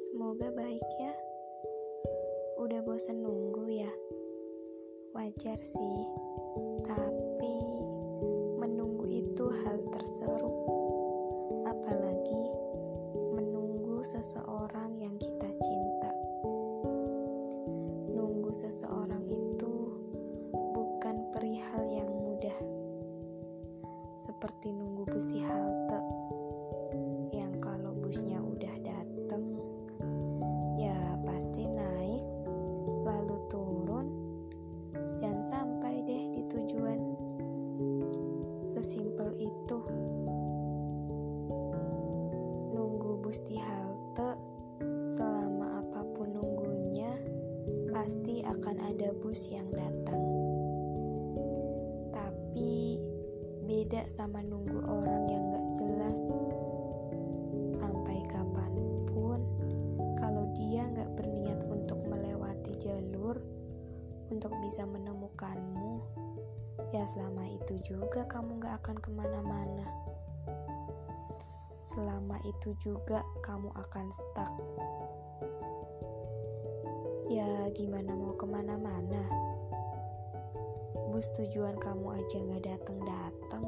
Semoga baik ya. Udah bosen nunggu ya? Wajar sih, tapi menunggu itu hal terseru. Apalagi menunggu seseorang yang kita cinta. Nunggu seseorang itu bukan perihal yang mudah. Seperti nunggu bus di halte sesimpel itu. Nunggu bus di halte selama apa pun nunggunya pasti akan ada bus yang datang. Tapi beda sama nunggu orang yang gak jelas. Sampai kapan pun kalau dia gak berniat untuk melewati jalur untuk bisa menemukanmu ya selama itu juga kamu gak akan ke mana-mana. Selama itu juga kamu akan stuck. Ya gimana mau ke mana-mana? Bus tujuan kamu aja gak dateng-dateng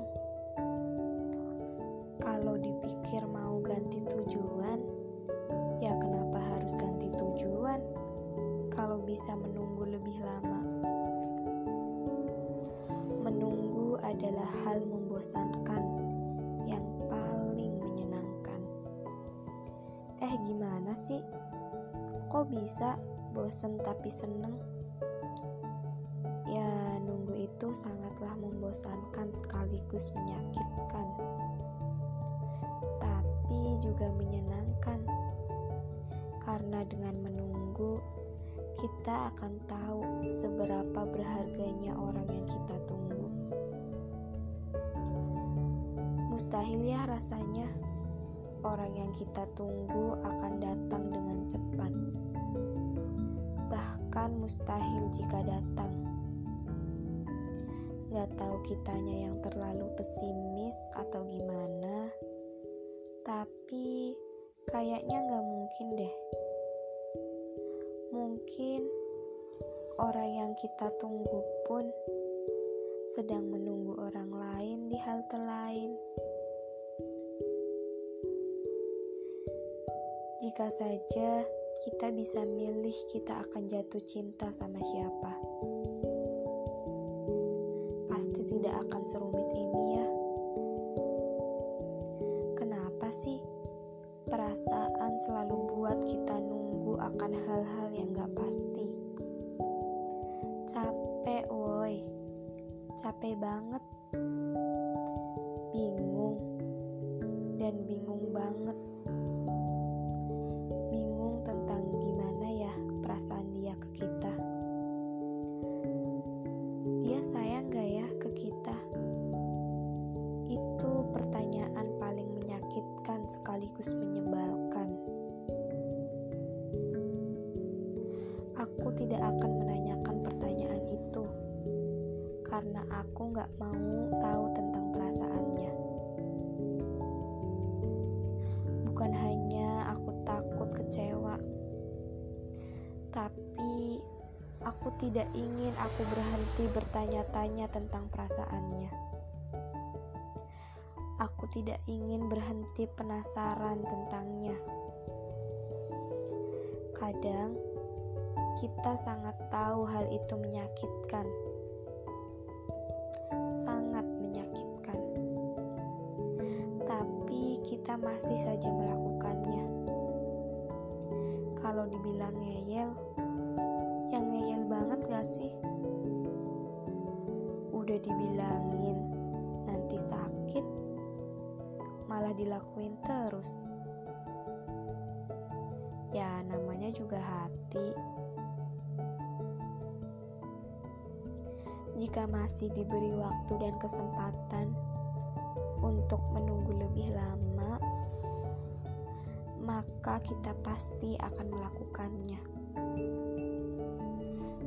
kalau dipikir mau ganti tujuan ya kenapa harus ganti tujuan? Kalau bisa menunggu adalah hal membosankan yang paling menyenangkan. Eh gimana sih? Kok bisa bosen tapi seneng? Ya nunggu itu sangatlah membosankan sekaligus menyakitkan. Tapi juga menyenangkan. Karena dengan menunggu kita akan tahu seberapa berharganya orang yang kita tunggu mustahil ya rasanya orang yang kita tunggu akan datang dengan cepat bahkan mustahil jika datang Gak tahu kitanya yang terlalu pesimis atau gimana, tapi kayaknya gak mungkin deh. Mungkin orang yang kita tunggu pun sedang menunggu orang lain di halte lain. Jika saja kita bisa milih, kita akan jatuh cinta sama siapa pasti tidak akan serumit ini ya. Kenapa sih perasaan selalu buat kita nunggu akan hal-hal yang gak pasti? Capek woi, capek banget. Bingung perasaan dia ke kita dia sayang gak ya ke kita? Itu pertanyaan paling menyakitkan sekaligus menyebalkan. Aku tidak akan menanyakan pertanyaan itu karena aku gak mau Aku tidak ingin aku berhenti bertanya-tanya tentang perasaannya. Aku tidak ingin berhenti penasaran tentangnya. Kadang kita sangat tahu hal itu menyakitkan, sangat menyakitkan, tapi kita masih saja melakukannya. Kalau dibilang ngeyel, ngeyel banget gak sih? Udah dibilangin nanti sakit, malah dilakuin terus. Ya namanya juga hati. Jika masih diberi waktu dan kesempatan untuk menunggu lebih lama, maka kita pasti akan melakukannya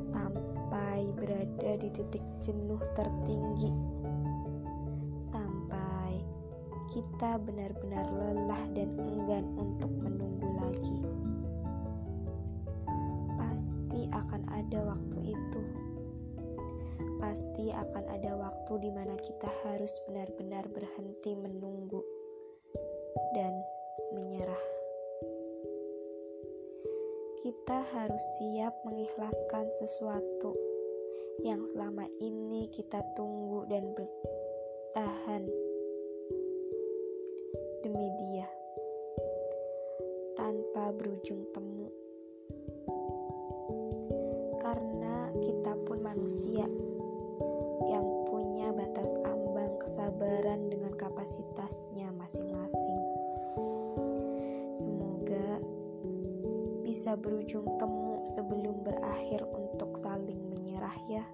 sampai berada di titik jenuh tertinggi, sampai kita benar-benar lelah dan enggan untuk menunggu lagi. pasti akan ada waktu itu. Pasti akan ada waktu di mana kita harus benar-benar berhenti menunggu dan menyerah. Kita harus siap mengikhlaskan sesuatu yang selama ini kita tunggu dan bertahan demi dia tanpa berujung temu. Karena kita pun manusia yang punya batas ambang kesabaran dengan kapasitasnya masing-masing. Semoga bisa berujung temu sebelum berakhir untuk saling menyerah ya.